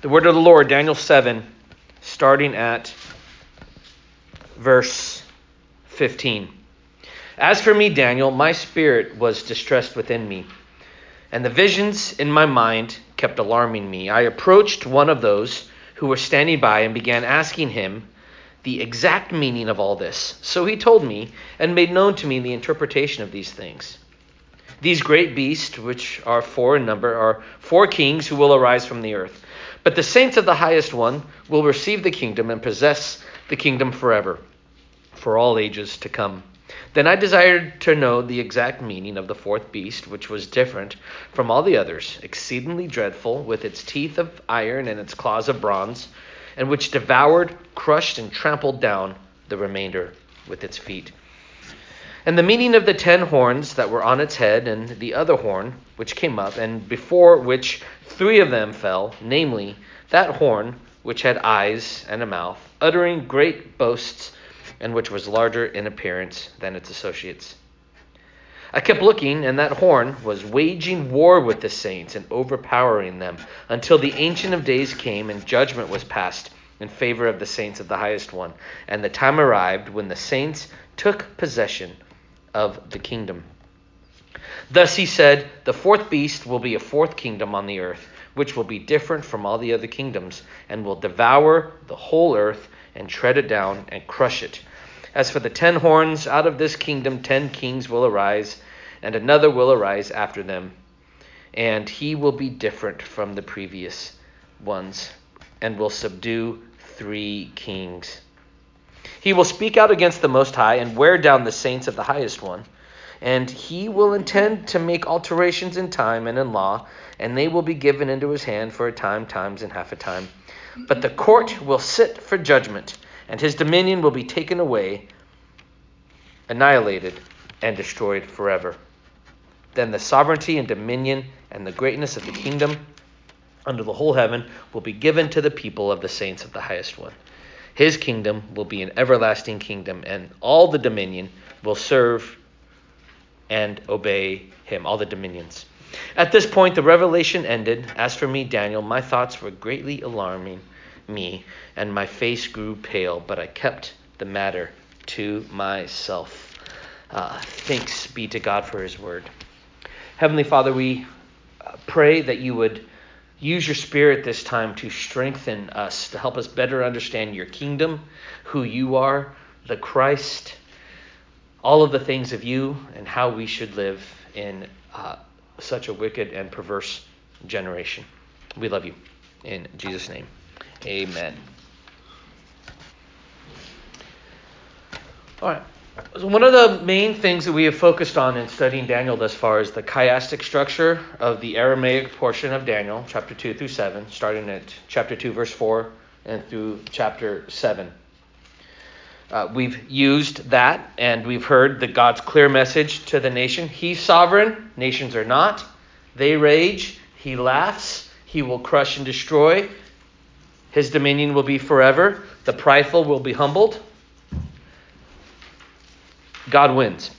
The word of the Lord, Daniel 7, starting at verse 15. As for me, Daniel, my spirit was distressed within me, and the visions in my mind kept alarming me. I approached one of those who were standing by and began asking him the exact meaning of all this. So he told me and made known to me the interpretation of these things. These great beasts, which are four in number, are four kings who will arise from the earth. But the saints of the highest one will receive the kingdom and possess the kingdom forever, for all ages to come. Then I desired to know the exact meaning of the fourth beast, which was different from all the others, exceedingly dreadful, with its teeth of iron and its claws of bronze, and which devoured, crushed, and trampled down the remainder with its feet. And the meaning of the ten horns that were on its head, and the other horn which came up, and before which three of them fell, namely, that horn which had eyes and a mouth, uttering great boasts, and which was larger in appearance than its associates. I kept looking, and that horn was waging war with the saints and overpowering them until the Ancient of Days came and judgment was passed in favor of the saints of the highest one. And the time arrived when the saints took possession of the kingdom. Thus he said, The fourth beast will be a fourth kingdom on the earth, which will be different from all the other kingdoms, and will devour the whole earth and tread it down and crush it. As for the ten horns, out of this kingdom ten kings will arise, and another will arise after them, and he will be different from the previous ones, and will subdue three kings. He will speak out against the Most High and wear down the saints of the Highest One. And he will intend to make alterations in time and in law, and they will be given into his hand for a time, times, and half a time. But the court will sit for judgment, and his dominion will be taken away, annihilated, and destroyed forever. Then the sovereignty and dominion and the greatness of the kingdom under the whole heaven will be given to the people of the saints of the highest one. His kingdom will be an everlasting kingdom, and all the dominion will serve and obey him, all the dominions. At this point, the revelation ended. As for me, Daniel, my thoughts were greatly alarming me, and my face grew pale, but I kept the matter to myself. Uh, thanks be to God for his word. Heavenly Father, we uh, pray that you would Use your spirit this time to strengthen us, to help us better understand your kingdom, who you are, the Christ, all of the things of you, and how we should live in uh, such a wicked and perverse generation. We love you. In Jesus' name, amen. All right. So one of the main things that we have focused on in studying Daniel thus far is the chiastic structure of the Aramaic portion of Daniel, chapter 2 through 7, starting at chapter 2, verse 4, and through chapter 7. Uh, we've used that, and we've heard the God's clear message to the nation. He's sovereign, nations are not. They rage, he laughs, he will crush and destroy. His dominion will be forever. The prideful will be humbled. God wins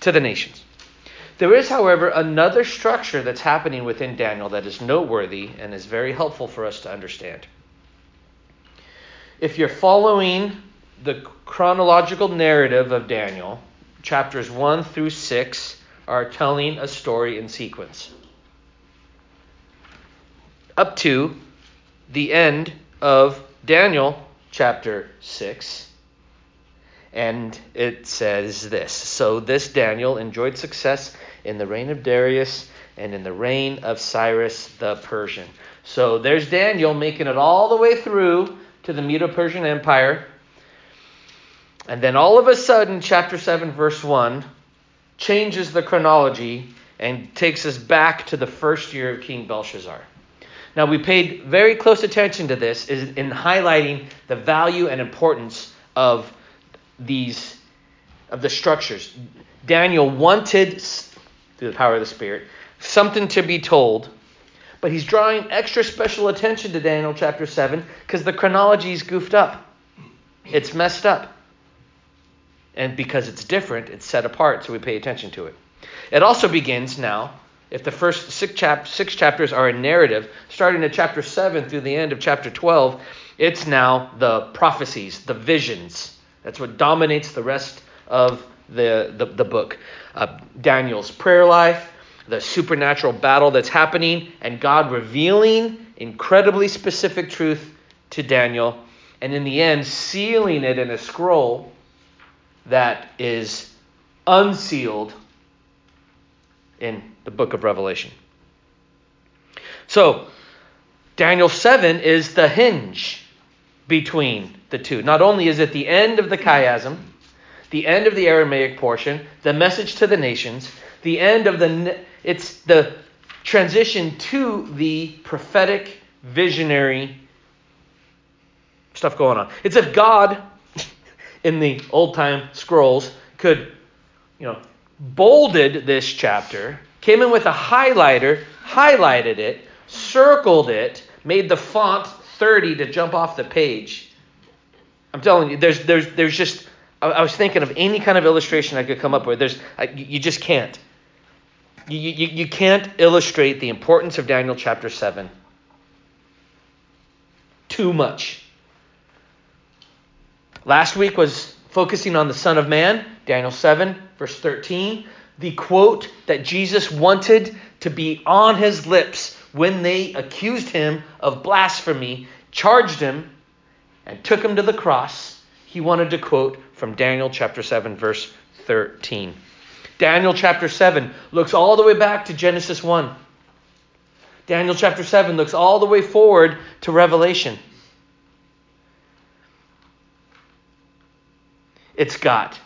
to the nations. There is, however, another structure that's happening within Daniel that is noteworthy and is very helpful for us to understand. If you're following the chronological narrative of Daniel, chapters 1 through 6 are telling a story in sequence. Up to the end of Daniel chapter 6 and it says this So this Daniel enjoyed success in the reign of Darius and in the reign of Cyrus the Persian. So there's Daniel making it all the way through to the Medo Persian Empire. And then all of a sudden, chapter 7, verse 1 changes the chronology and takes us back to the first year of King Belshazzar. Now, we paid very close attention to this in highlighting the value and importance of these of the structures. Daniel wanted through the power of the Spirit something to be told, but he's drawing extra special attention to Daniel chapter 7 because the chronology is goofed up. It's messed up. And because it's different, it's set apart, so we pay attention to it. It also begins now If the first six, chap- six chapters are a narrative, starting at chapter 7 through the end of chapter 12, it's now the prophecies, the visions. That's what dominates the rest of the, the, the book. Uh, Daniel's prayer life, the supernatural battle that's happening, and God revealing incredibly specific truth to Daniel, and in the end, sealing it in a scroll that is unsealed in the book of Revelation. So, Daniel 7 is the hinge between the two. Not only is it the end of the chiasm, the end of the Aramaic portion, the message to the nations, the end of the it's the transition to the prophetic visionary stuff going on. It's if God in the old time scrolls could, you know, bolded this chapter, came in with a highlighter, highlighted it, circled it, made the font 30 to jump off the page. I'm telling you, there's there's there's just I, was thinking of any kind of illustration I could come up with. There's you just can't. You, you, you can't illustrate the importance of Daniel chapter 7 too much. Last week was focusing on the Son of Man, Daniel 7, verse 13. The quote that Jesus wanted to be on his lips when they accused him of blasphemy, charged him, and took him to the cross. He wanted to quote from Daniel chapter 7, verse 13. Daniel chapter 7 looks all the way back to Genesis 1. Daniel chapter 7 looks all the way forward to Revelation. It's got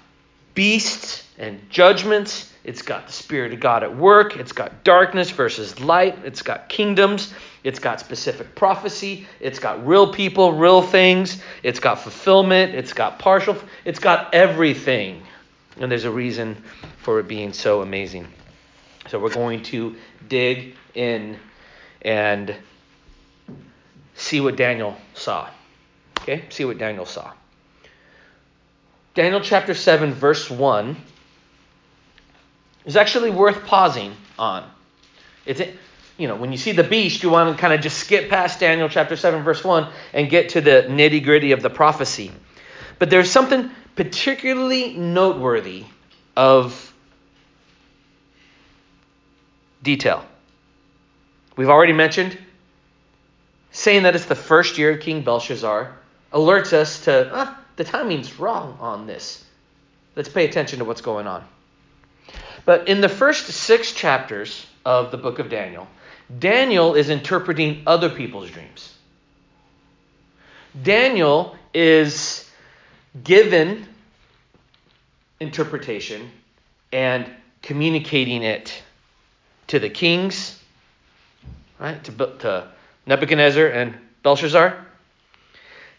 beasts and judgments. It's got the Spirit of God at work. It's got darkness versus light. It's got kingdoms. It's got specific prophecy. It's got real people, real things. It's got fulfillment. It's got partial. It's got everything. And there's a reason for it being so amazing. So we're going to dig in and see what Daniel saw. Okay? See what Daniel saw. Daniel chapter 7, verse 1 is actually worth pausing on. It's, you know, when you see the beast, you want to kind of just skip past Daniel chapter 7, verse 1 and get to the nitty gritty of the prophecy. But there's something particularly noteworthy of detail. We've already mentioned saying that it's the first year of King Belshazzar alerts us to ah, the timing's wrong on this. Let's pay attention to what's going on. But in the first six chapters of the book of Daniel, Daniel is interpreting other people's dreams. Daniel is given interpretation and communicating it to the kings, right? To, to Nebuchadnezzar and Belshazzar.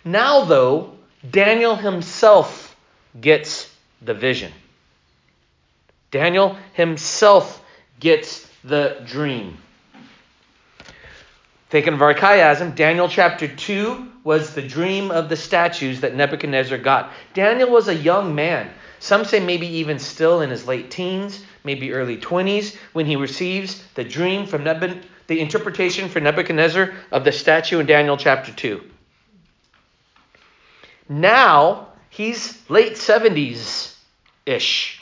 Now, though, Daniel himself gets the vision. Daniel himself gets the dream. Taken of our chiasm, Daniel chapter 2 was the dream of the statues that Nebuchadnezzar got. Daniel was a young man. Some say maybe even still in his late teens, maybe early 20s, when he receives the dream from Nebuchadnezzar, the interpretation for Nebuchadnezzar of the statue in Daniel chapter 2. Now he's late 70s ish.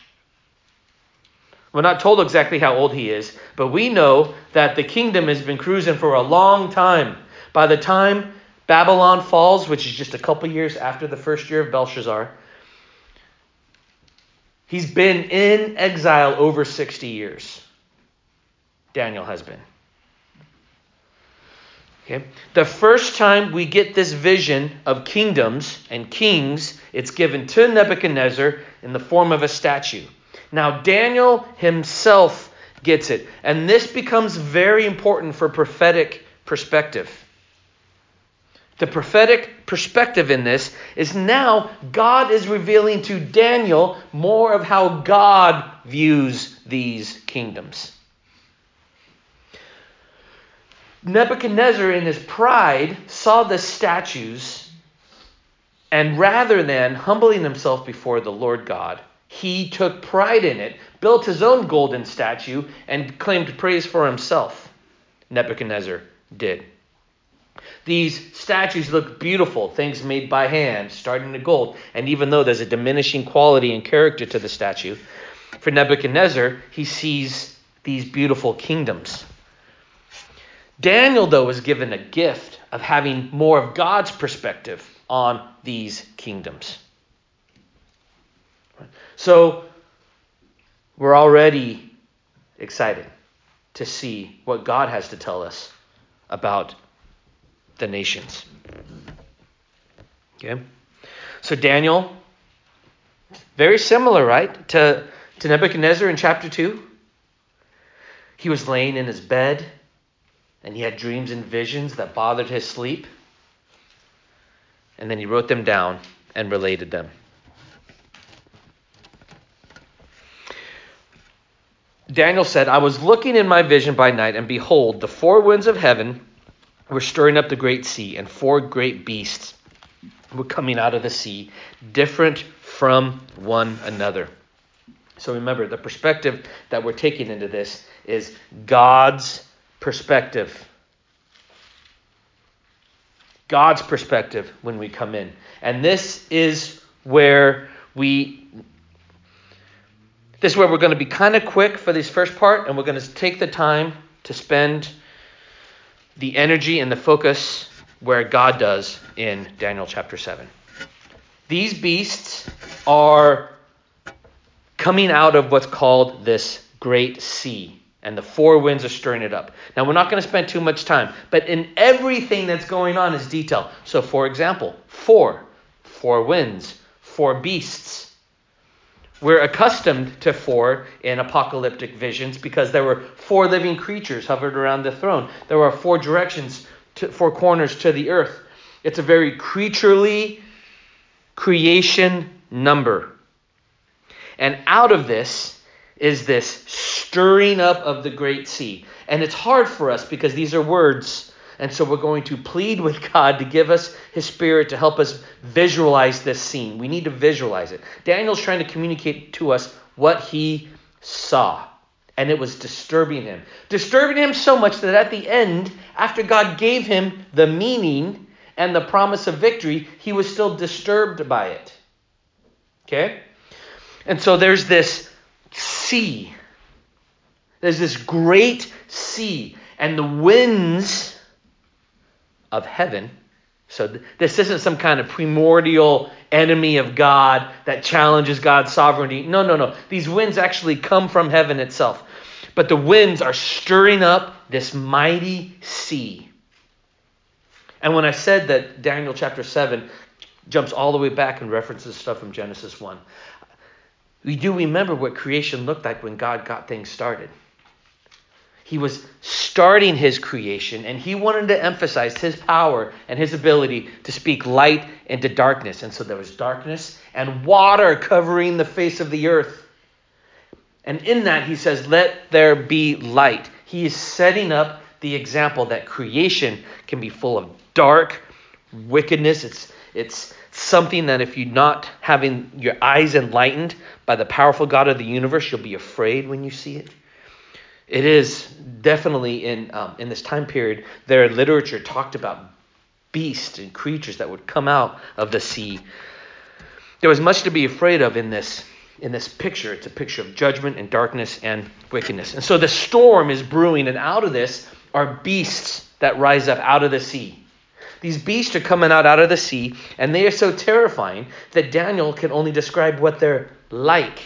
We're not told exactly how old he is, but we know that the kingdom has been cruising for a long time. By the time Babylon falls, which is just a couple years after the first year of Belshazzar, he's been in exile over 60 years. Daniel has been. Okay? The first time we get this vision of kingdoms and kings, it's given to Nebuchadnezzar in the form of a statue. Now, Daniel himself gets it. And this becomes very important for prophetic perspective. The prophetic perspective in this is now God is revealing to Daniel more of how God views these kingdoms. Nebuchadnezzar, in his pride, saw the statues, and rather than humbling himself before the Lord God, He took pride in it, built his own golden statue, and claimed praise for himself. Nebuchadnezzar did. These statues look beautiful, things made by hand, starting to gold. And even though there's a diminishing quality and character to the statue, for Nebuchadnezzar, he sees these beautiful kingdoms. Daniel, though, was given a gift of having more of God's perspective on these kingdoms. So we're already excited to see what God has to tell us about the nations. Okay? So Daniel, very similar, right, to, to Nebuchadnezzar in chapter 2. He was laying in his bed and he had dreams and visions that bothered his sleep. And then he wrote them down and related them. Daniel said, I was looking in my vision by night, and behold, the four winds of heaven were stirring up the great sea, and four great beasts were coming out of the sea, different from one another. So remember, the perspective that we're taking into this is God's perspective. God's perspective when we come in. And this is where we this is where we're going to be kind of quick for this first part and we're going to take the time to spend the energy and the focus where God does in Daniel chapter 7. These beasts are coming out of what's called this great sea and the four winds are stirring it up. Now, we're not going to spend too much time, but in everything that's going on is detail. So, for example, four, four winds, four beasts. We're accustomed to four in apocalyptic visions because there were four living creatures hovered around the throne. There were four directions, to, four corners to the earth. It's a very creaturely creation number. And out of this is this stirring up of the great sea. And it's hard for us because these are words. And so we're going to plead with God to give us His Spirit to help us visualize this scene. We need to visualize it. Daniel's trying to communicate to us what he saw. And it was disturbing him. Disturbing him so much that at the end, after God gave him the meaning and the promise of victory, he was still disturbed by it. Okay? And so there's this sea there's this great sea, and the winds of heaven. So this isn't some kind of primordial enemy of God that challenges God's sovereignty. No, no, no. These winds actually come from heaven itself. But the winds are stirring up this mighty sea. And when I said that Daniel chapter 7 jumps all the way back and references stuff from Genesis 1, we do remember what creation looked like when God got things started. He was starting his creation and he wanted to emphasize his power and his ability to speak light into darkness. And so there was darkness and water covering the face of the earth. And in that, he says, Let there be light. He is setting up the example that creation can be full of dark wickedness. It's, it's something that if you're not having your eyes enlightened by the powerful God of the universe, you'll be afraid when you see it. It is definitely in um, in this time period. Their literature talked about beasts and creatures that would come out of the sea. There was much to be afraid of in this in this picture. It's a picture of judgment and darkness and wickedness. And so the storm is brewing, and out of this are beasts that rise up out of the sea. These beasts are coming out out of the sea, and they are so terrifying that Daniel can only describe what they're like.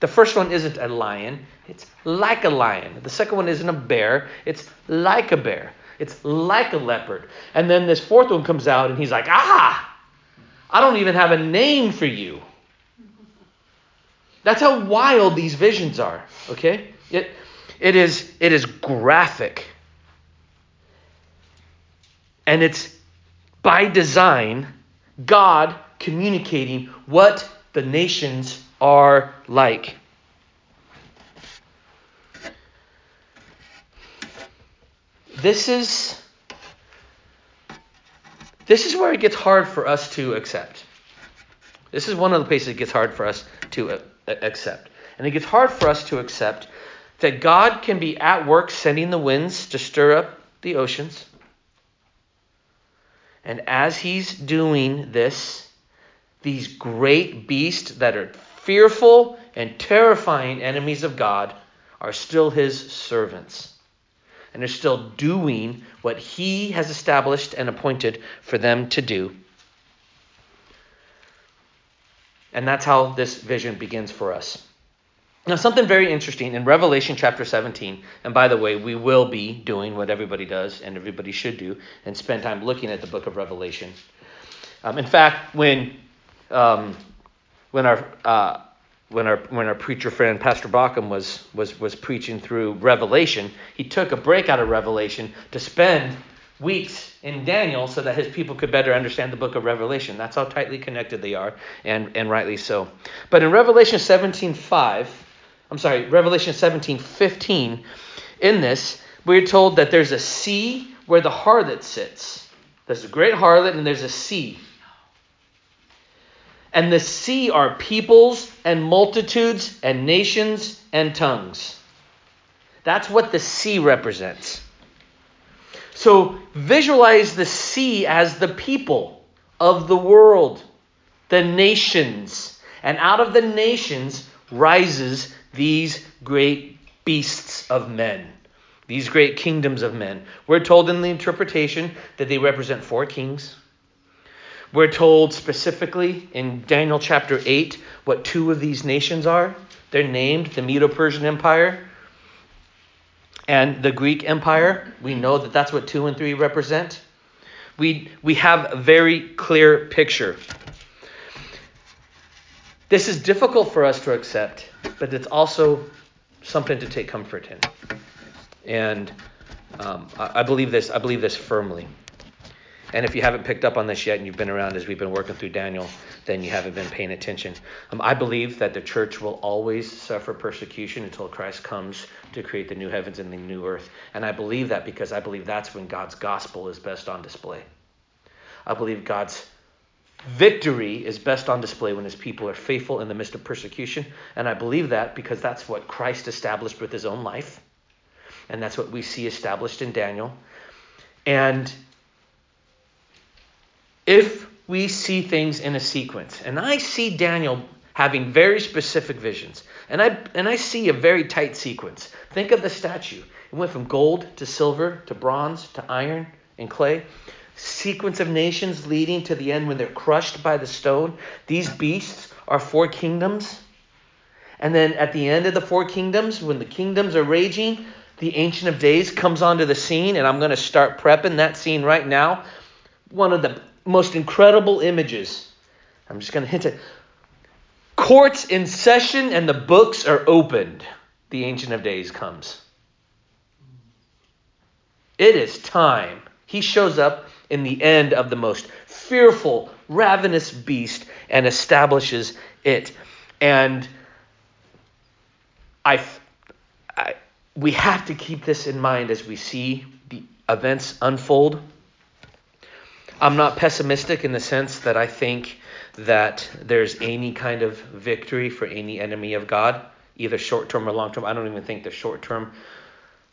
The first one isn't a lion, it's like a lion. The second one isn't a bear, it's like a bear. It's like a leopard. And then this fourth one comes out and he's like, ah, I don't even have a name for you. That's how wild these visions are, okay? It, it, is, it is graphic. And it's by design, God communicating what the nations are like. This is this is where it gets hard for us to accept. This is one of the places it gets hard for us to accept. And it gets hard for us to accept that God can be at work sending the winds to stir up the oceans. And as he's doing this, these great beasts that are fearful and terrifying enemies of God are still his servants. And they're still doing what he has established and appointed for them to do. And that's how this vision begins for us. Now, something very interesting in Revelation chapter 17, and by the way, we will be doing what everybody does and everybody should do and spend time looking at the book of Revelation. Um, in fact, when um, when our uh, when our when our preacher friend Pastor Baucham was was was preaching through Revelation, he took a break out of Revelation to spend weeks in Daniel so that his people could better understand the book of Revelation. That's how tightly connected they are, and, and rightly so. But in Revelation 17:5, I'm sorry, Revelation 17:15, in this, we're told that there's a sea where the harlot sits. There's a great harlot and there's a sea. And the sea are peoples and multitudes and nations and tongues. That's what the sea represents. So visualize the sea as the people of the world, the nations. And out of the nations rises these great beasts of men, these great kingdoms of men. We're told in the interpretation that they represent four kings. We're told specifically in Daniel chapter 8 what two of these nations are. They're named the Medo Persian Empire and the Greek Empire. We know that that's what 2 and 3 represent. We, we have a very clear picture. This is difficult for us to accept, but it's also something to take comfort in. And um, I, I believe this. I believe this firmly. And if you haven't picked up on this yet and you've been around as we've been working through Daniel, then you haven't been paying attention. Um, I believe that the church will always suffer persecution until Christ comes to create the new heavens and the new earth. And I believe that because I believe that's when God's gospel is best on display. I believe God's victory is best on display when his people are faithful in the midst of persecution. And I believe that because that's what Christ established with his own life. And that's what we see established in Daniel. And if we see things in a sequence, and I see Daniel having very specific visions, and I and I see a very tight sequence. Think of the statue. It went from gold to silver to bronze to iron and clay. Sequence of nations leading to the end when they're crushed by the stone. These beasts are four kingdoms. And then at the end of the four kingdoms, when the kingdoms are raging, the Ancient of Days comes onto the scene, and I'm going to start prepping that scene right now. One of the most incredible images. I'm just going to hint it. Courts in session and the books are opened. The Ancient of Days comes. It is time. He shows up in the end of the most fearful, ravenous beast and establishes it. And I, I, we have to keep this in mind as we see the events unfold. I'm not pessimistic in the sense that I think that there's any kind of victory for any enemy of God, either short term or long term. I don't even think the short term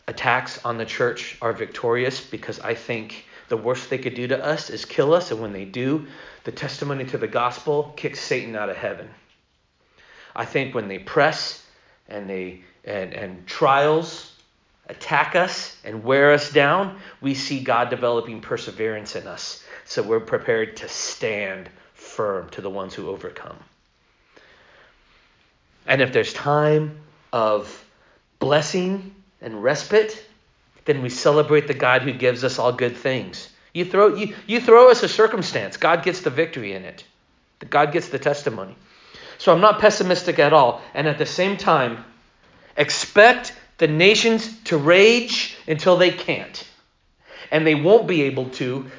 attacks on the church are victorious because I think the worst they could do to us is kill us. And when they do, the testimony to the gospel kicks Satan out of heaven. I think when they press and they and, and trials attack us and wear us down, we see God developing perseverance in us. So we're prepared to stand firm to the ones who overcome. And if there's time of blessing and respite, then we celebrate the God who gives us all good things. You throw, you, you throw us a circumstance, God gets the victory in it. God gets the testimony. So I'm not pessimistic at all. And at the same time, expect the nations to rage until they can't. And they won't be able to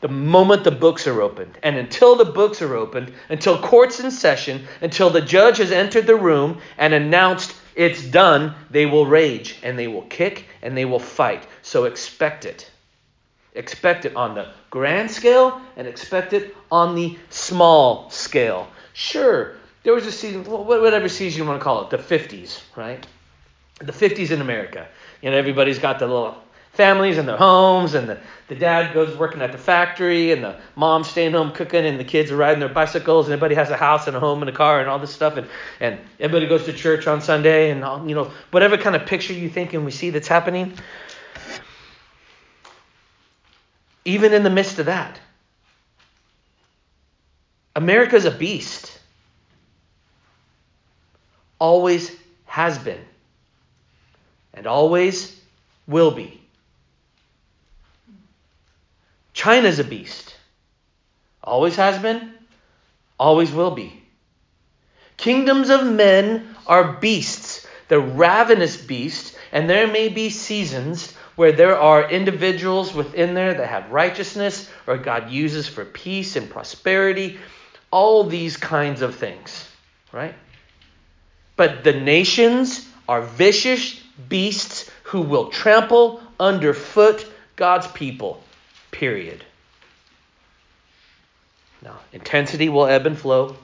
the moment the books are opened. And until the books are opened, until court's in session, until the judge has entered the room and announced it's done, they will rage and they will kick and they will fight. So expect it. Expect it on the grand scale and expect it on the small scale. Sure, there was a season, whatever season you want to call it, the 50s, right? The 50s in America. You know, everybody's got the little families and their homes, and the, the dad goes working at the factory, and the mom's staying home cooking, and the kids are riding their bicycles, and everybody has a house and a home and a car and all this stuff, and, and everybody goes to church on Sunday, and all, you know, whatever kind of picture you think and we see that's happening. Even in the midst of that, America's a beast. Always has been. And always will be. China's a beast. Always has been, always will be. Kingdoms of men are beasts, the ravenous beasts, and there may be seasons where there are individuals within there that have righteousness or God uses for peace and prosperity, all these kinds of things, right? But the nations are vicious beasts who will trample underfoot God's people. Period. Now, intensity will ebb and flow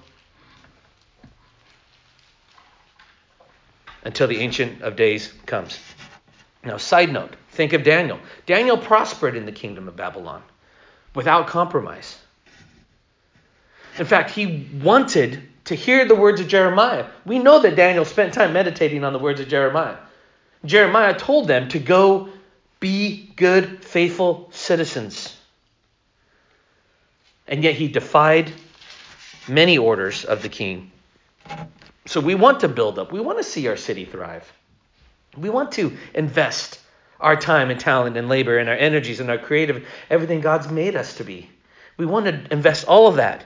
until the Ancient of Days comes. Now, side note think of Daniel. Daniel prospered in the kingdom of Babylon without compromise. In fact, he wanted to hear the words of Jeremiah. We know that Daniel spent time meditating on the words of Jeremiah. Jeremiah told them to go be good, faithful citizens. And yet he defied many orders of the king. So we want to build up. We want to see our city thrive. We want to invest our time and talent and labor and our energies and our creative, everything God's made us to be. We want to invest all of that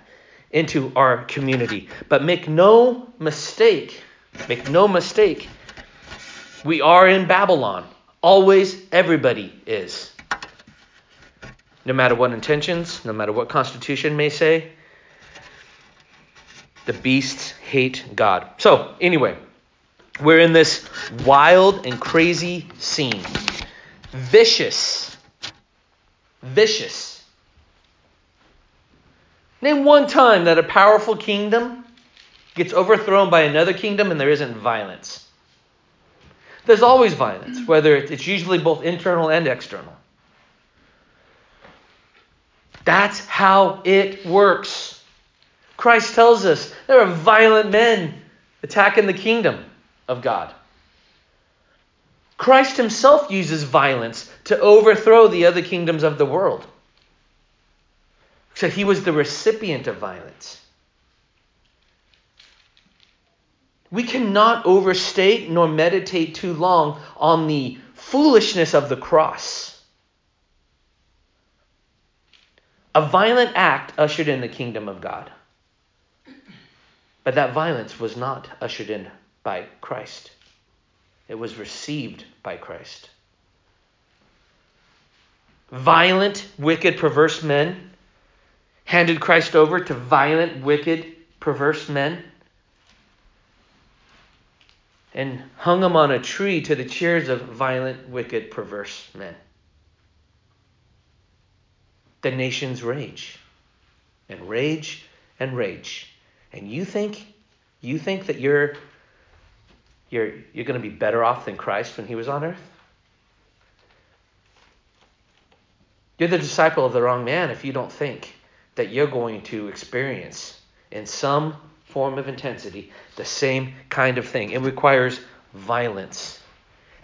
into our community. But make no mistake, make no mistake, we are in Babylon. Always, everybody is. No matter what intentions, no matter what Constitution may say, the beasts hate God. So, anyway, we're in this wild and crazy scene. Vicious. Vicious. Name one time that a powerful kingdom gets overthrown by another kingdom and there isn't violence. There's always violence, whether it's usually both internal and external. That's how it works. Christ tells us there are violent men attacking the kingdom of God. Christ himself uses violence to overthrow the other kingdoms of the world. So he was the recipient of violence. We cannot overstate nor meditate too long on the foolishness of the cross. A violent act ushered in the kingdom of God. But that violence was not ushered in by Christ, it was received by Christ. Violent, wicked, perverse men handed Christ over to violent, wicked, perverse men and hung him on a tree to the cheers of violent, wicked, perverse men. The nations rage and rage and rage. And you think you think that you're you're you're going to be better off than Christ when he was on earth? You're the disciple of the wrong man if you don't think that you're going to experience in some form of intensity, the same kind of thing. It requires violence.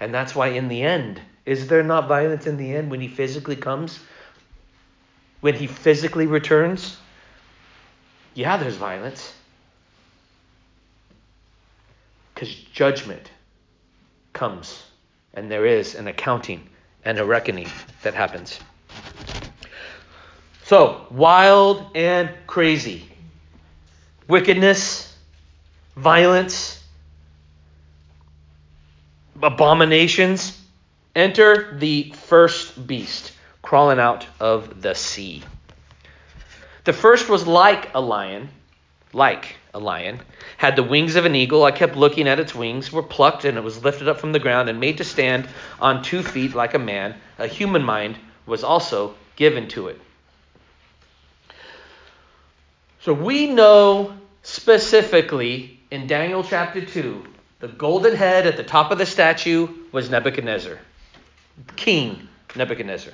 And that's why, in the end, is there not violence in the end when he physically comes? When he physically returns? Yeah, there's violence. Because judgment comes, and there is an accounting and a reckoning that happens. So, wild and crazy wickedness, violence, abominations, enter the first beast crawling out of the sea. The first was like a lion, like a lion, had the wings of an eagle. I kept looking at its wings, were plucked, and it was lifted up from the ground and made to stand on two feet like a man. A human mind was also given to it. So we know specifically in Daniel chapter 2, the golden head at the top of the statue was Nebuchadnezzar, King Nebuchadnezzar.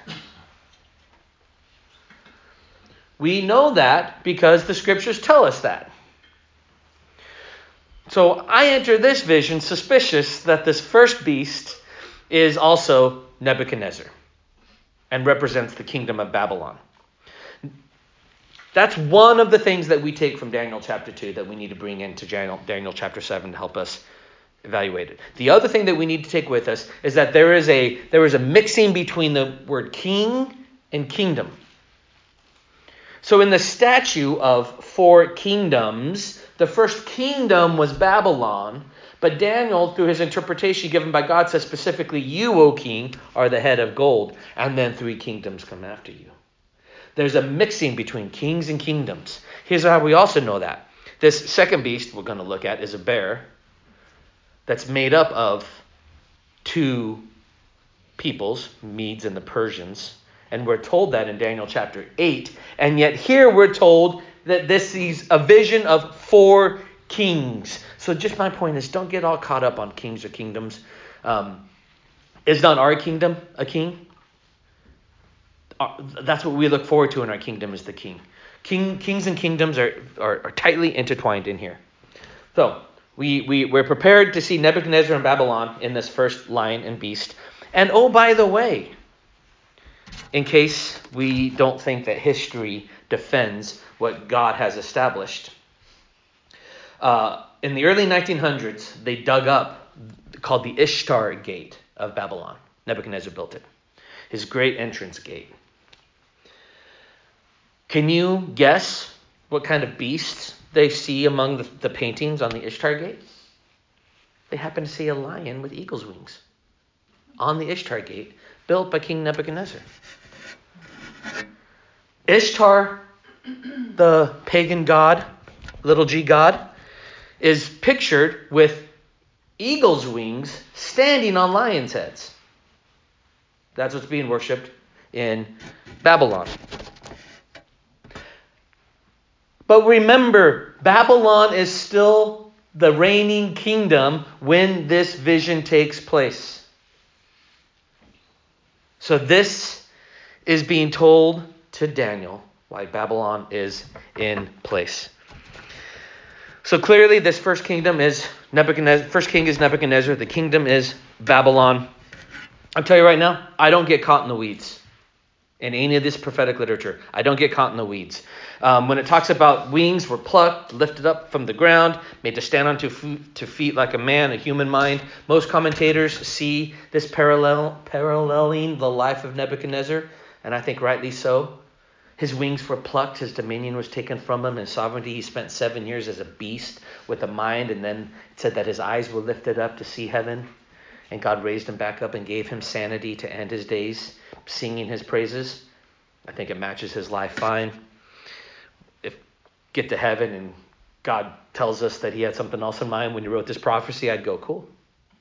We know that because the scriptures tell us that. So I enter this vision suspicious that this first beast is also Nebuchadnezzar and represents the kingdom of Babylon. That's one of the things that we take from Daniel chapter 2 that we need to bring into Daniel, Daniel chapter 7 to help us evaluate it. The other thing that we need to take with us is that there is a there is a mixing between the word king and kingdom. So in the statue of four kingdoms, the first kingdom was Babylon, but Daniel, through his interpretation given by God, says specifically, You, O king, are the head of gold, and then three kingdoms come after you. There's a mixing between kings and kingdoms. Here's how we also know that. This second beast we're going to look at is a bear that's made up of two peoples, Medes and the Persians. And we're told that in Daniel chapter 8. And yet here we're told that this is a vision of four kings. So just my point is don't get all caught up on kings or kingdoms. Um, is not our kingdom a king? That's what we look forward to in our kingdom is the king. King kings and kingdoms are, are, are tightly intertwined in here. So we, we, we're prepared to see Nebuchadnezzar and Babylon in this first lion and beast. And oh, by the way, in case we don't think that history defends what God has established, uh, in the early 1900s, they dug up called the Ishtar Gate of Babylon. Nebuchadnezzar built it, his great entrance gate. Can you guess what kind of beasts they see among the, the paintings on the Ishtar Gate? They happen to see a lion with eagle's wings on the Ishtar Gate, built by King Nebuchadnezzar. Ishtar, the pagan god, little g god, is pictured with eagle's wings standing on lion's heads. That's what's being worshipped in Babylon. But remember, Babylon is still the reigning kingdom when this vision takes place. So this is being told to Daniel why Babylon is in place. So clearly, this first kingdom is Nebuchadnezzar. First king is Nebuchadnezzar. The kingdom is Babylon. I'll tell you right now, I don't get caught in the weeds in any of this prophetic literature. I don't get caught in the weeds. Um, when it talks about wings were plucked, lifted up from the ground, made to stand on two, two feet like a man, a human mind, most commentators see this parallel paralleling the life of Nebuchadnezzar, and I think rightly so. His wings were plucked, his dominion was taken from him, his sovereignty. He spent seven years as a beast with a mind, and then it said that his eyes were lifted up to see heaven, and God raised him back up and gave him sanity to end his days singing his praises. I think it matches his life fine. If get to heaven and God tells us that he had something else in mind when he wrote this prophecy, I'd go, cool.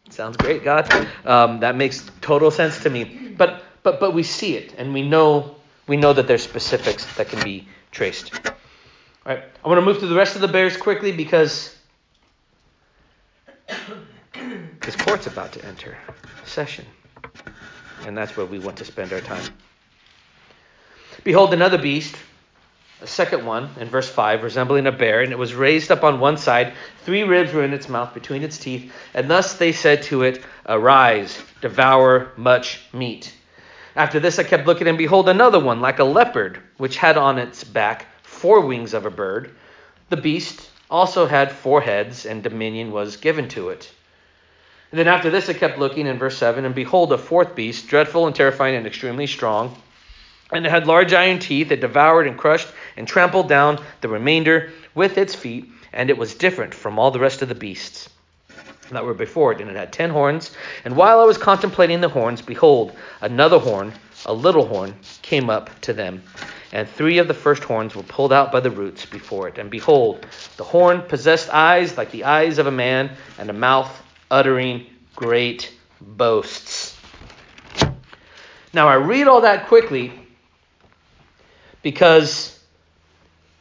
Sounds great, God. Um, that makes total sense to me. But but but we see it and we know we know that there's specifics that can be traced. All right, I want to move through the rest of the bears quickly because this court's about to enter session and that's where we want to spend our time. Behold, another beast, a second one, in verse 5, resembling a bear, and it was raised up on one side. Three ribs were in its mouth between its teeth, and thus they said to it, Arise, devour much meat. After this I kept looking, and behold, another one, like a leopard, which had on its back four wings of a bird. The beast also had four heads, and dominion was given to it. And then after this, I kept looking in verse 7, and behold, a fourth beast, dreadful and terrifying and extremely strong. And it had large iron teeth. It devoured and crushed and trampled down the remainder with its feet, and it was different from all the rest of the beasts that were before it. And it had ten horns. And while I was contemplating the horns, behold, another horn, a little horn, came up to them. And three of the first horns were pulled out by the roots before it. And behold, the horn possessed eyes like the eyes of a man, and a mouth uttering great boasts. Now, I read all that quickly because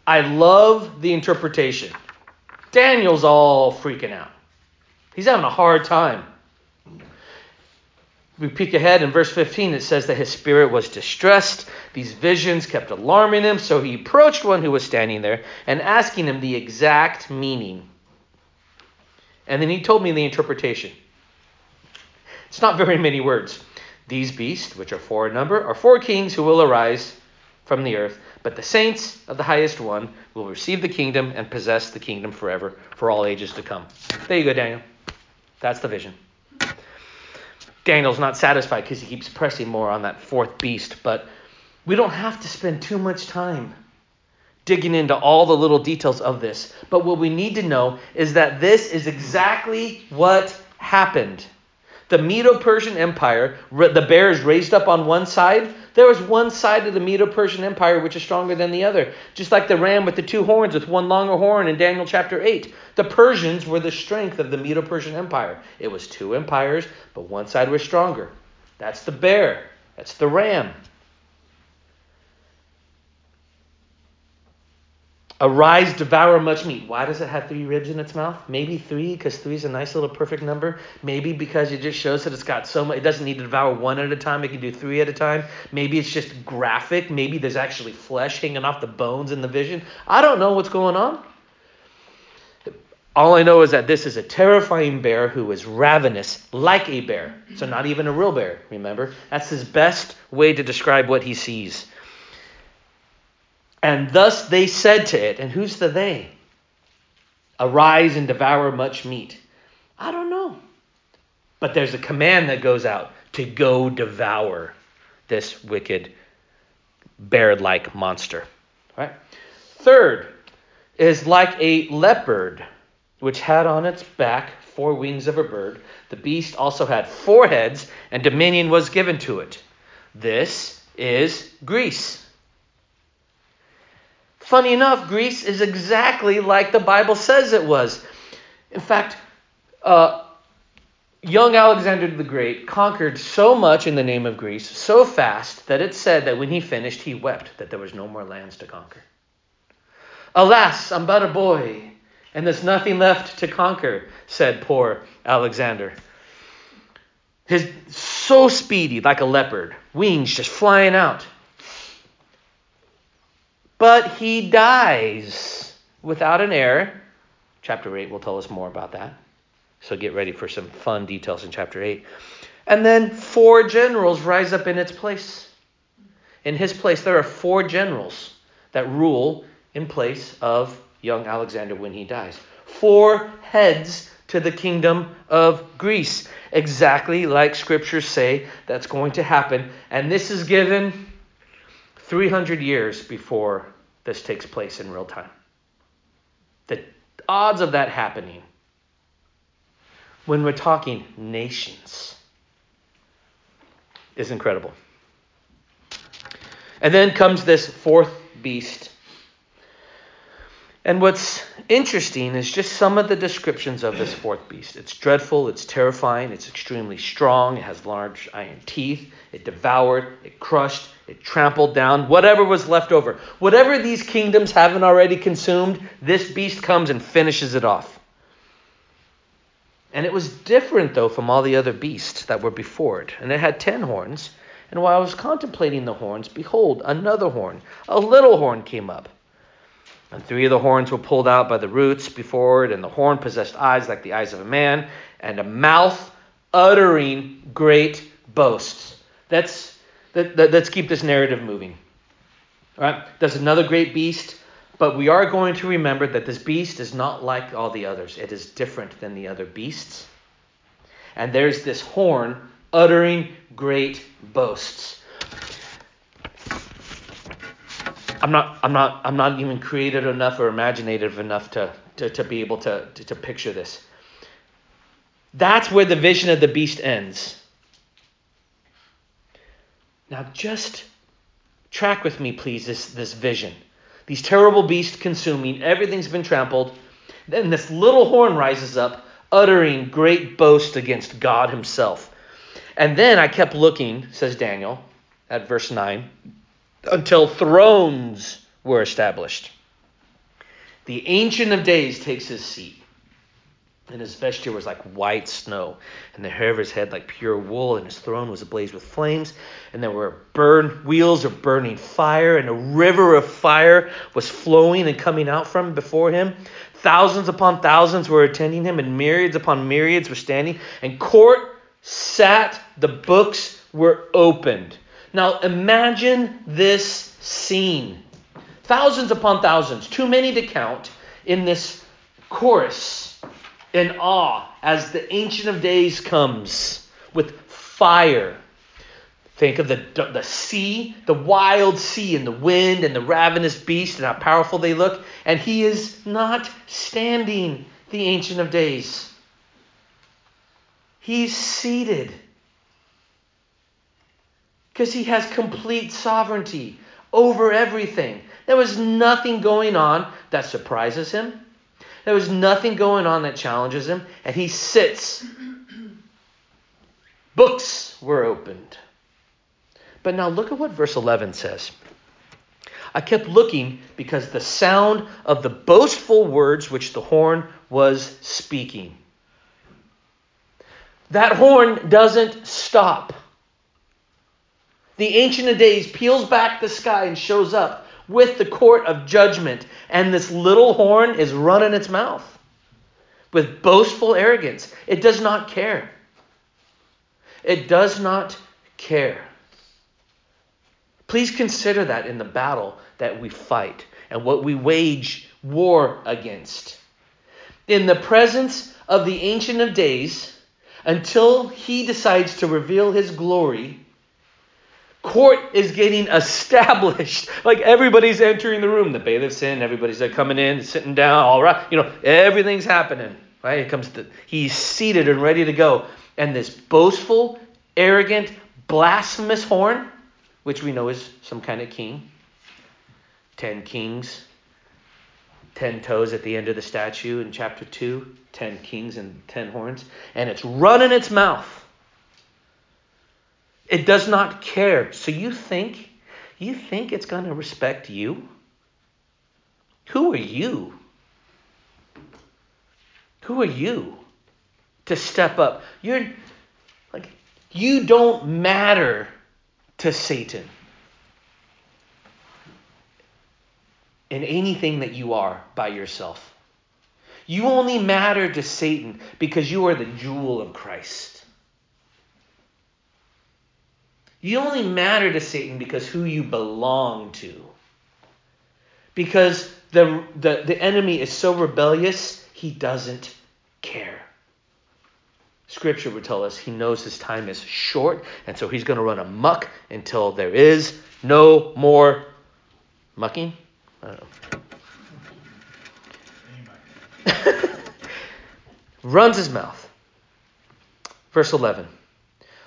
I love the interpretation. Daniel's all freaking out. He's having a hard time. We peek ahead in verse 15, it says that his spirit was distressed. These visions kept alarming him, so he approached one who was standing there and asking him the exact meaning. And then he told me the interpretation. It's not very many words. These beasts, which are four in number, are four kings who will arise from the earth, but the saints of the highest one will receive the kingdom and possess the kingdom forever for all ages to come. There you go, Daniel. That's the vision. Daniel's not satisfied because he keeps pressing more on that fourth beast, but we don't have to spend too much time digging into all the little details of this. But what we need to know is that this is exactly what happened. The Medo Persian Empire, the bear is raised up on one side. There was one side of the Medo Persian Empire which is stronger than the other. Just like the ram with the two horns, with one longer horn in Daniel chapter 8. The Persians were the strength of the Medo Persian Empire. It was two empires, but one side was stronger. That's the bear, that's the ram. Arise, devour much meat. Why does it have three ribs in its mouth? Maybe three, because three is a nice little perfect number. Maybe because it just shows that it's got so much. It doesn't need to devour one at a time. It can do three at a time. Maybe it's just graphic. Maybe there's actually flesh hanging off the bones in the vision. I don't know what's going on. All I know is that this is a terrifying bear who is ravenous, like a bear. So, not even a real bear, remember? That's his best way to describe what he sees. And thus they said to it, and who's the they? Arise and devour much meat. I don't know. But there's a command that goes out to go devour this wicked bear like monster. Right? Third is like a leopard, which had on its back four wings of a bird. The beast also had four heads, and dominion was given to it. This is Greece. Funny enough, Greece is exactly like the Bible says it was. In fact, uh, young Alexander the Great conquered so much in the name of Greece so fast that it said that when he finished, he wept that there was no more lands to conquer. Alas, I'm but a boy, and there's nothing left to conquer, said poor Alexander. His so speedy, like a leopard, wings just flying out but he dies without an heir. Chapter 8 will tell us more about that. So get ready for some fun details in chapter 8. And then four generals rise up in its place. In his place, there are four generals that rule in place of young Alexander when he dies. Four heads to the kingdom of Greece. Exactly like scriptures say that's going to happen. And this is given 300 years before this takes place in real time. The odds of that happening when we're talking nations is incredible. And then comes this fourth beast. And what's interesting is just some of the descriptions of this fourth beast. It's dreadful, it's terrifying, it's extremely strong, it has large iron teeth, it devoured, it crushed, it trampled down whatever was left over. Whatever these kingdoms haven't already consumed, this beast comes and finishes it off. And it was different, though, from all the other beasts that were before it. And it had ten horns. And while I was contemplating the horns, behold, another horn, a little horn, came up. And three of the horns were pulled out by the roots before it, and the horn possessed eyes like the eyes of a man, and a mouth uttering great boasts. That's let, let, us keep this narrative moving. All right, there's another great beast, but we are going to remember that this beast is not like all the others. It is different than the other beasts. And there's this horn uttering great boasts. I'm not, I'm not, I'm not even creative enough or imaginative enough to, to, to be able to, to, to picture this. That's where the vision of the beast ends. Now, just track with me, please, this, this vision. These terrible beasts consuming, everything's been trampled. Then this little horn rises up, uttering great boast against God Himself. And then I kept looking, says Daniel, at verse 9, until thrones were established. the Ancient of Days takes his seat. And his vesture was like white snow, and the hair of his head like pure wool, and his throne was ablaze with flames, and there were burn wheels of burning fire, and a river of fire was flowing and coming out from before him. Thousands upon thousands were attending him, and myriads upon myriads were standing, and court sat, the books were opened. Now imagine this scene. Thousands upon thousands, too many to count, in this chorus in awe as the Ancient of Days comes with fire. Think of the, the sea, the wild sea, and the wind, and the ravenous beast, and how powerful they look. And he is not standing, the Ancient of Days. He's seated. Because he has complete sovereignty over everything. There was nothing going on that surprises him. There was nothing going on that challenges him, and he sits. Books were opened. But now look at what verse 11 says. I kept looking because the sound of the boastful words which the horn was speaking. That horn doesn't stop. The Ancient of Days peels back the sky and shows up with the court of judgment, and this little horn is running its mouth with boastful arrogance. It does not care. It does not care. Please consider that in the battle that we fight and what we wage war against. In the presence of the Ancient of Days, until he decides to reveal his glory, court is getting established. Like everybody's entering the room. The bailiff's in, everybody's coming in, sitting down, all right. You know, everything's happening. Right? It comes to he's seated and ready to go. And this boastful, arrogant, blasphemous horn, which we know is some kind of king. Ten kings, ten toes at the end of the statue in chapter 2, ten kings and ten horns, and it's running its mouth it does not care. So you think, you think it's going to respect you? Who are you? Who are you to step up? You're like you don't matter to Satan. In anything that you are by yourself. You only matter to Satan because you are the jewel of Christ. You only matter to Satan because who you belong to. Because the, the, the enemy is so rebellious, he doesn't care. Scripture would tell us he knows his time is short, and so he's going to run amuck until there is no more mucking. Runs his mouth. Verse 11.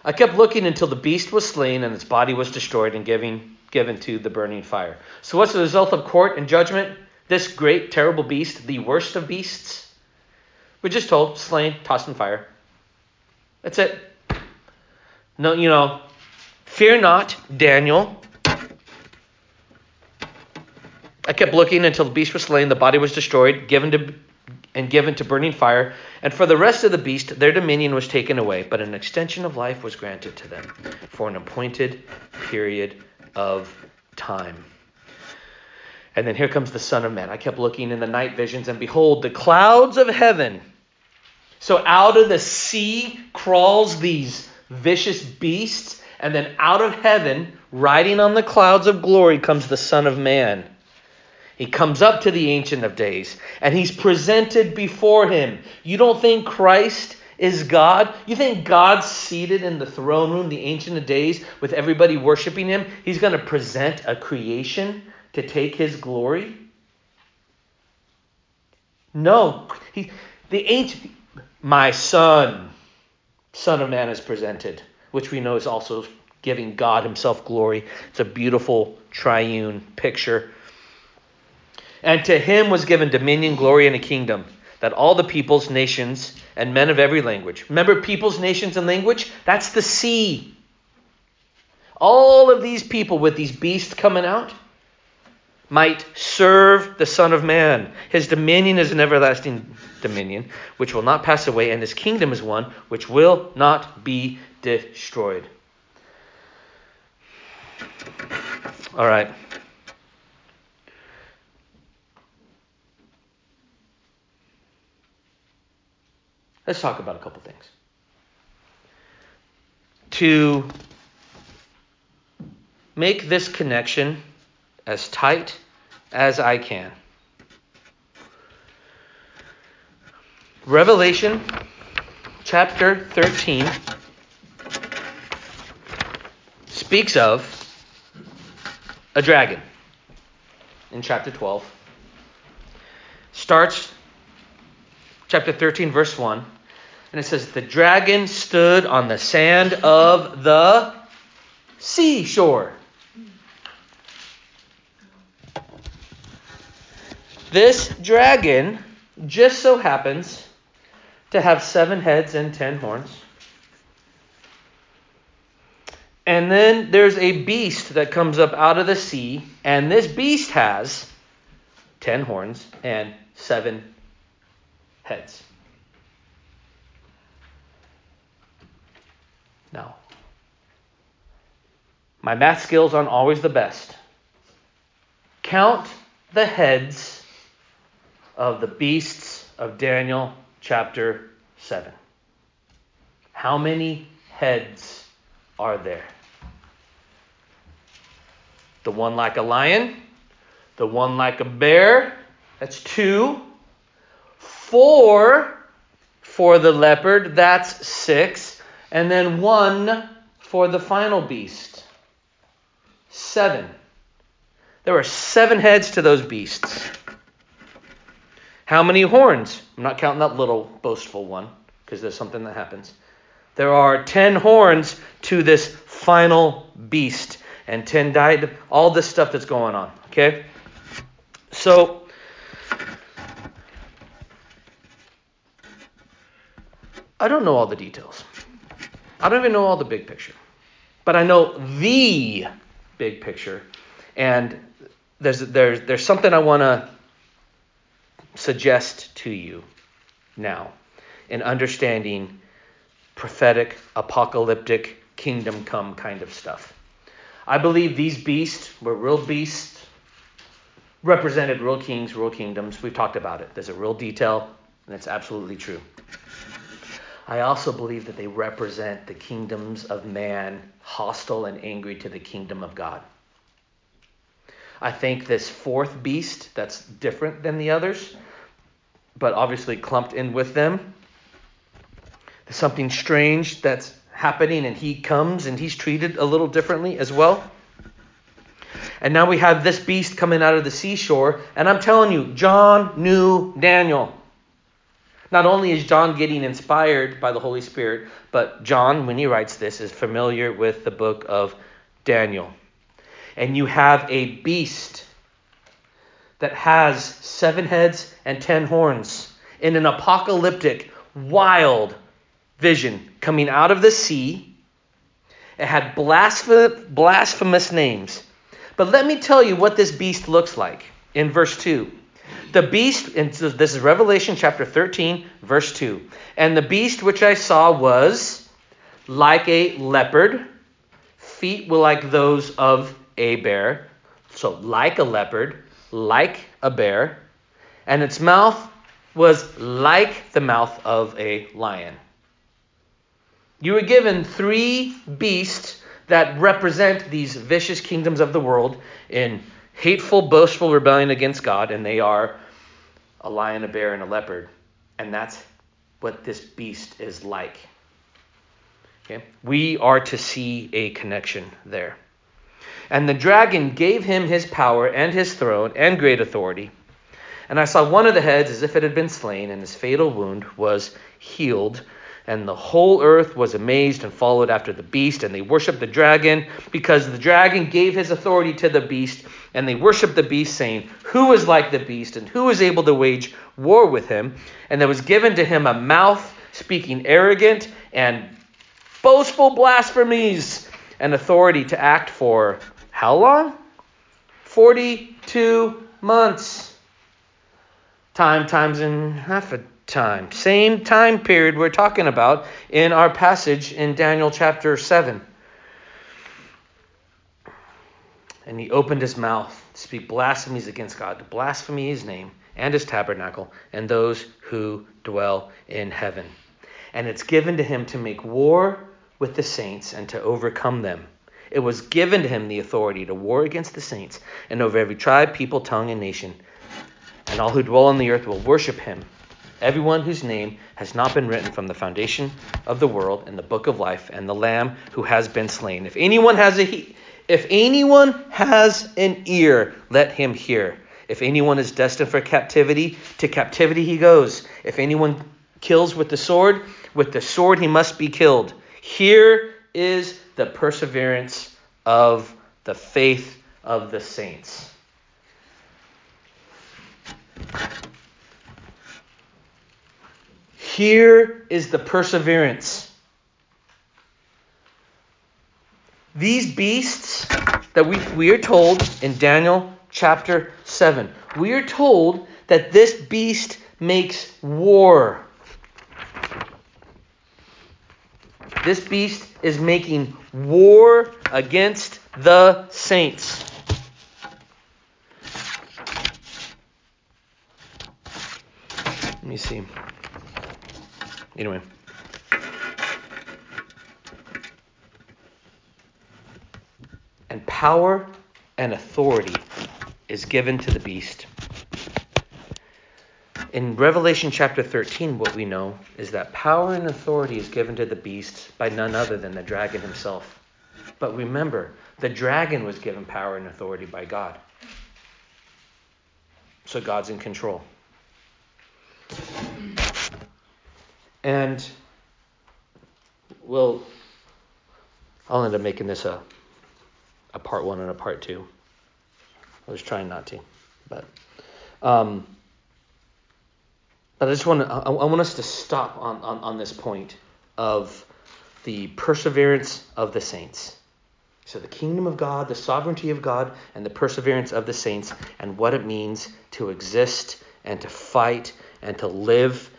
I kept looking until the beast was slain and its body was destroyed and given, given to the burning fire. So, what's the result of court and judgment? This great, terrible beast, the worst of beasts, we're just told, slain, tossed in fire. That's it. No, you know, fear not, Daniel. I kept looking until the beast was slain, the body was destroyed, given to and given to burning fire, and for the rest of the beast their dominion was taken away, but an extension of life was granted to them for an appointed period of time. And then here comes the Son of Man. I kept looking in the night visions, and behold, the clouds of heaven. So out of the sea crawls these vicious beasts, and then out of heaven, riding on the clouds of glory, comes the Son of Man. He comes up to the Ancient of Days and he's presented before him. You don't think Christ is God? You think God's seated in the throne room, the Ancient of Days, with everybody worshiping him? He's going to present a creation to take his glory? No. He, the ancient, my son, Son of Man is presented, which we know is also giving God himself glory. It's a beautiful triune picture and to him was given dominion, glory, and a kingdom, that all the peoples, nations, and men of every language. Remember, peoples, nations, and language? That's the sea. All of these people with these beasts coming out might serve the Son of Man. His dominion is an everlasting dominion, which will not pass away, and his kingdom is one which will not be destroyed. All right. Let's talk about a couple things. To make this connection as tight as I can. Revelation chapter 13 speaks of a dragon in chapter 12. Starts chapter 13, verse 1. And it says, The dragon stood on the sand of the seashore. This dragon just so happens to have seven heads and ten horns. And then there's a beast that comes up out of the sea, and this beast has ten horns and seven heads. Now, my math skills aren't always the best. Count the heads of the beasts of Daniel chapter 7. How many heads are there? The one like a lion, the one like a bear, that's two. Four for the leopard, that's six. And then one for the final beast, seven. There are seven heads to those beasts. How many horns? I'm not counting that little boastful one because there's something that happens. There are 10 horns to this final beast, and 10 died. All this stuff that's going on. Okay? So, I don't know all the details. I don't even know all the big picture. But I know the big picture. And there's, there's, there's something I want to suggest to you now in understanding prophetic, apocalyptic, kingdom come kind of stuff. I believe these beasts were real beasts, represented real kings, real kingdoms. We've talked about it. There's a real detail, and it's absolutely true. I also believe that they represent the kingdoms of man, hostile and angry to the kingdom of God. I think this fourth beast that's different than the others, but obviously clumped in with them. There's something strange that's happening, and he comes and he's treated a little differently as well. And now we have this beast coming out of the seashore, and I'm telling you, John knew Daniel. Not only is John getting inspired by the Holy Spirit, but John, when he writes this, is familiar with the book of Daniel and you have a beast that has seven heads and ten horns in an apocalyptic, wild vision coming out of the sea. It had blasphemous names. But let me tell you what this beast looks like in verse 2. The beast, and this is Revelation chapter 13, verse 2. And the beast which I saw was like a leopard, feet were like those of a bear, so like a leopard, like a bear, and its mouth was like the mouth of a lion. You were given three beasts that represent these vicious kingdoms of the world in hateful, boastful rebellion against God, and they are a lion, a bear, and a leopard. And that's what this beast is like. Okay? We are to see a connection there. And the dragon gave him his power and his throne and great authority. And I saw one of the heads as if it had been slain, and his fatal wound was healed. And the whole earth was amazed and followed after the beast, and they worshiped the dragon, because the dragon gave his authority to the beast, and they worshiped the beast, saying, Who is like the beast, and who is able to wage war with him? And there was given to him a mouth speaking arrogant and boastful blasphemies, and authority to act for how long? 42 months. Time times in half a time. Same time period we're talking about in our passage in Daniel chapter 7. And he opened his mouth to speak blasphemies against God, to blaspheme his name and his tabernacle and those who dwell in heaven. And it's given to him to make war with the saints and to overcome them. It was given to him the authority to war against the saints and over every tribe, people, tongue, and nation. And all who dwell on the earth will worship him. Everyone whose name has not been written from the foundation of the world in the book of life, and the Lamb who has been slain. If anyone has a if anyone has an ear, let him hear. If anyone is destined for captivity, to captivity he goes. If anyone kills with the sword, with the sword he must be killed. Here is the perseverance of the faith of the saints. Here is the perseverance. These beasts that we, we are told in Daniel chapter 7, we are told that this beast makes war. This beast is making war against the saints. Let me see. Anyway. And power and authority is given to the beast. In Revelation chapter 13, what we know is that power and authority is given to the beast by none other than the dragon himself. But remember, the dragon was given power and authority by God. So God's in control. And well, I'll end up making this a a part one and a part two. I was trying not to, but um, but I just want to I, I want us to stop on, on on this point of the perseverance of the saints. So the kingdom of God, the sovereignty of God, and the perseverance of the saints, and what it means to exist and to fight and to live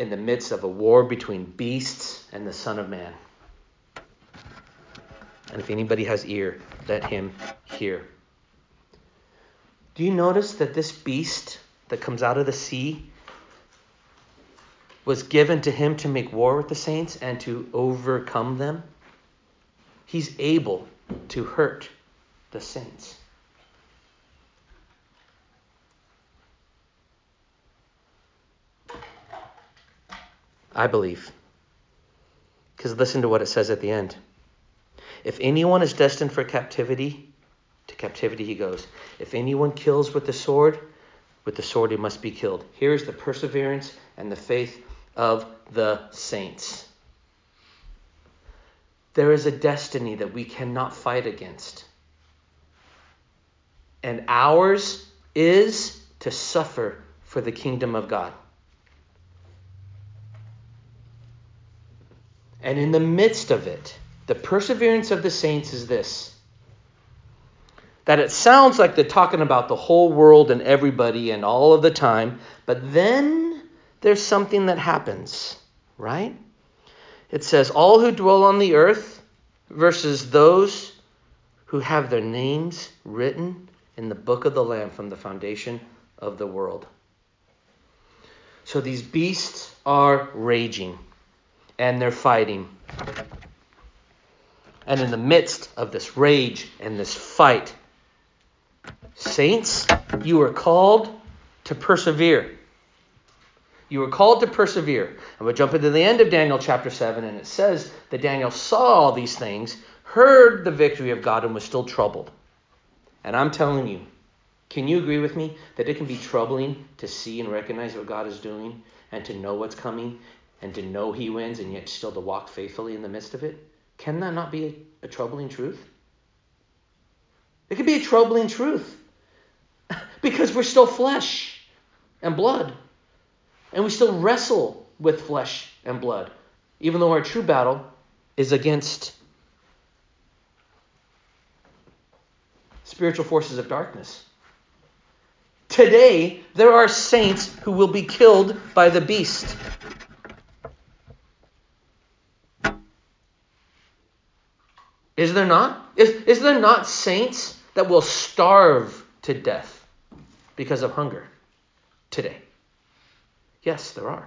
in the midst of a war between beasts and the Son of Man. And if anybody has ear, let him hear. Do you notice that this beast that comes out of the sea was given to him to make war with the saints and to overcome them? He's able to hurt the saints. I believe. Because listen to what it says at the end. If anyone is destined for captivity, to captivity he goes. If anyone kills with the sword, with the sword he must be killed. Here is the perseverance and the faith of the saints. There is a destiny that we cannot fight against. And ours is to suffer for the kingdom of God. And in the midst of it, the perseverance of the saints is this that it sounds like they're talking about the whole world and everybody and all of the time, but then there's something that happens, right? It says, All who dwell on the earth versus those who have their names written in the book of the Lamb from the foundation of the world. So these beasts are raging and they're fighting. And in the midst of this rage and this fight, saints, you are called to persevere. You are called to persevere. And we jump into the end of Daniel chapter 7, and it says that Daniel saw all these things, heard the victory of God, and was still troubled. And I'm telling you, can you agree with me that it can be troubling to see and recognize what God is doing and to know what's coming and to know he wins and yet still to walk faithfully in the midst of it? Can that not be a, a troubling truth? It can be a troubling truth because we're still flesh and blood. And we still wrestle with flesh and blood, even though our true battle is against spiritual forces of darkness. Today, there are saints who will be killed by the beast. Is there not? Is, is there not saints that will starve to death because of hunger today? Yes, there are.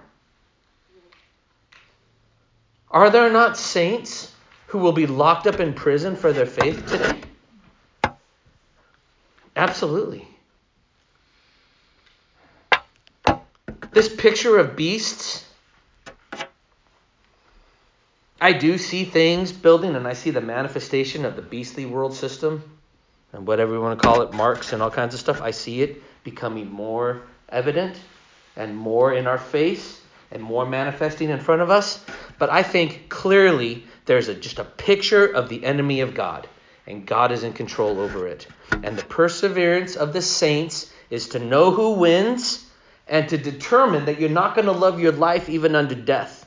Are there not saints who will be locked up in prison for their faith today? Absolutely. This picture of beasts, I do see things building, and I see the manifestation of the beastly world system and whatever we want to call it, Marx and all kinds of stuff. I see it becoming more evident and more in our face and more manifesting in front of us. But I think clearly there's a, just a picture of the enemy of God, and God is in control over it. And the perseverance of the saints is to know who wins and to determine that you're not going to love your life even unto death.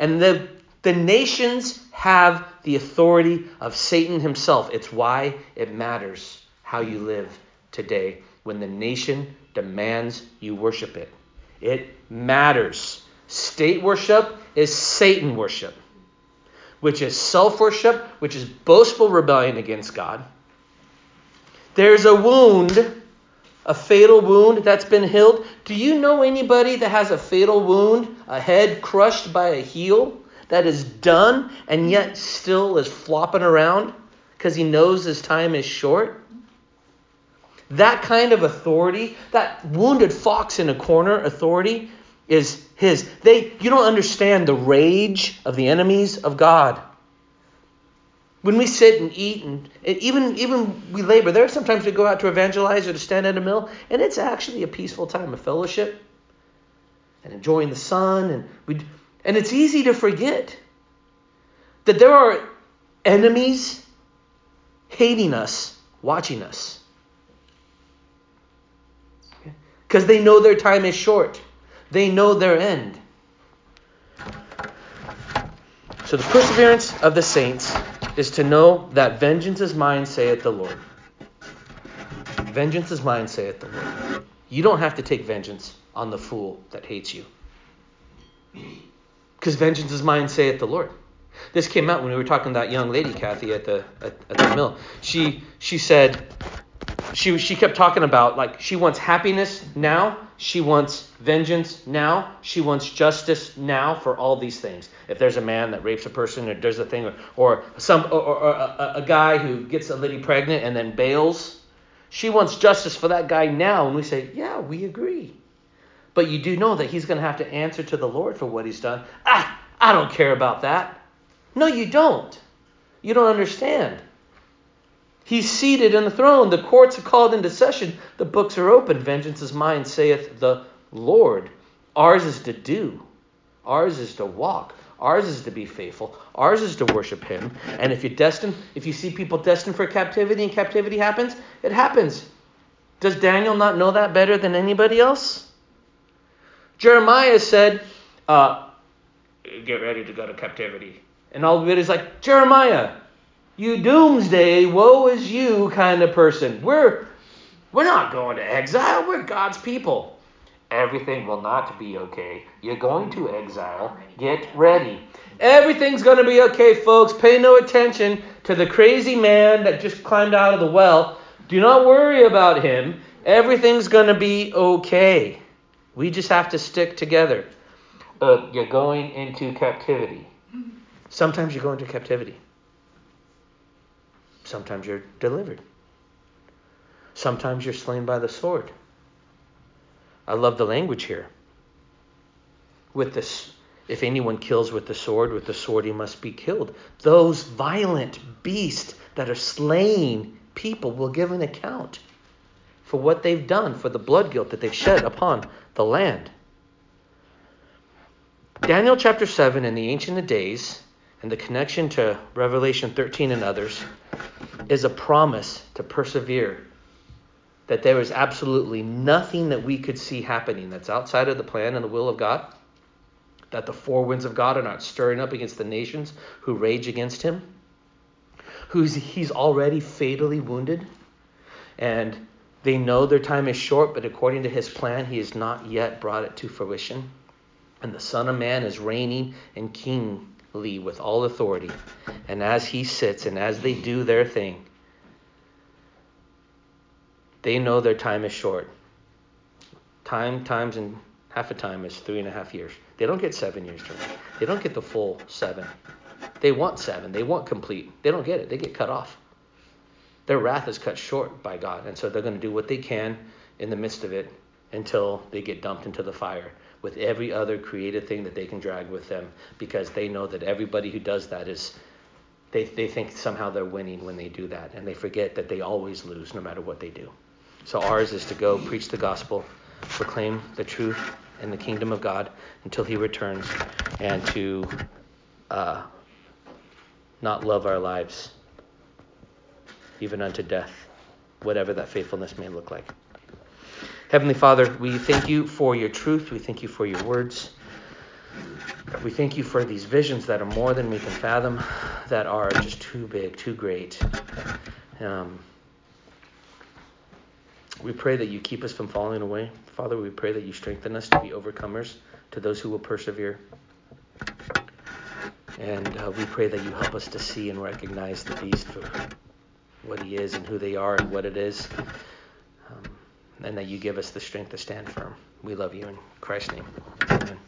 And the, the nations have the authority of Satan himself. It's why it matters how you live today when the nation demands you worship it. It matters. State worship is Satan worship, which is self worship, which is boastful rebellion against God. There's a wound, a fatal wound that's been healed. Do you know anybody that has a fatal wound, a head crushed by a heel, that is done and yet still is flopping around because he knows his time is short? That kind of authority, that wounded fox in a corner authority, is his. They, you don't understand the rage of the enemies of God. When we sit and eat, and, even even we labor, there are sometimes we go out to evangelize or to stand at a mill, and it's actually a peaceful time of fellowship and enjoying the sun, and we, and it's easy to forget that there are enemies hating us, watching us, because they know their time is short. They know their end. So the perseverance of the saints is to know that vengeance is mine, saith the Lord. Vengeance is mine, saith the Lord. You don't have to take vengeance on the fool that hates you. Because vengeance is mine, saith the Lord. This came out when we were talking that young lady, Kathy, at the at, at the mill. She she said she she kept talking about like she wants happiness now she wants vengeance now. She wants justice now for all these things. If there's a man that rapes a person or does a thing, or, or some or, or a, a, guy who gets a lady pregnant and then bails, she wants justice for that guy now. And we say, yeah, we agree. But you do know that he's going to have to answer to the Lord for what he's done. Ah, I don't care about that. No, you don't. You don't understand. He's seated in the throne. The courts are called into session. The books are open. Vengeance is mine, saith the Lord. Ours is to do. Ours is to walk. Ours is to be faithful. Ours is to worship Him. And if you're destined, if you see people destined for captivity and captivity happens, it happens. Does Daniel not know that better than anybody else? Jeremiah said, uh, "Get ready to go to captivity," and all of it is like Jeremiah you doomsday, woe is you kind of person. We're we're not going to exile. We're God's people. Everything will not be okay. You're going to exile. Get ready. Everything's going to be okay, folks. Pay no attention to the crazy man that just climbed out of the well. Do not worry about him. Everything's going to be okay. We just have to stick together. Uh, you're going into captivity. Sometimes you go into captivity. Sometimes you're delivered. Sometimes you're slain by the sword. I love the language here. With this, if anyone kills with the sword, with the sword he must be killed. Those violent beasts that are slaying people will give an account for what they've done, for the blood guilt that they've shed upon the land. Daniel chapter 7 in the Ancient of Days and the connection to Revelation 13 and others is a promise to persevere. That there is absolutely nothing that we could see happening that's outside of the plan and the will of God. That the four winds of God are not stirring up against the nations who rage against him. Who's he's already fatally wounded. And They know their time is short, but according to his plan, he has not yet brought it to fruition. And the Son of Man is reigning and kingly with all authority. And as he sits and as they do their thing, they know their time is short. Time times and half a time is three and a half years. They don't get seven years to. They don't get the full seven. They want seven. They want complete. They don't get it. They get cut off. Their wrath is cut short by God, and so they're going to do what they can in the midst of it until they get dumped into the fire with every other created thing that they can drag with them because they know that everybody who does that is they, they think somehow they're winning when they do that and they forget that they always lose no matter what they do. So ours is to go preach the gospel proclaim the truth and the kingdom of god until he returns and to uh, not love our lives even unto death whatever that faithfulness may look like Heavenly Father, we thank you for your truth. We thank you for your words. We thank you for these visions that are more than we can fathom, that are just too big, too great. Um, we pray that you keep us from falling away. Father, we pray that you strengthen us to be overcomers, to those who will persevere. And uh, we pray that you help us to see and recognize the beast what he is and who they are and what it is um, and that you give us the strength to stand firm. We love you in Christ's name. Amen.